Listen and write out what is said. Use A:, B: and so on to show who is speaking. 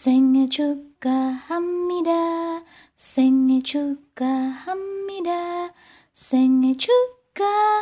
A: 생일 축하합니다. 생일 축하합니다. 생일 축하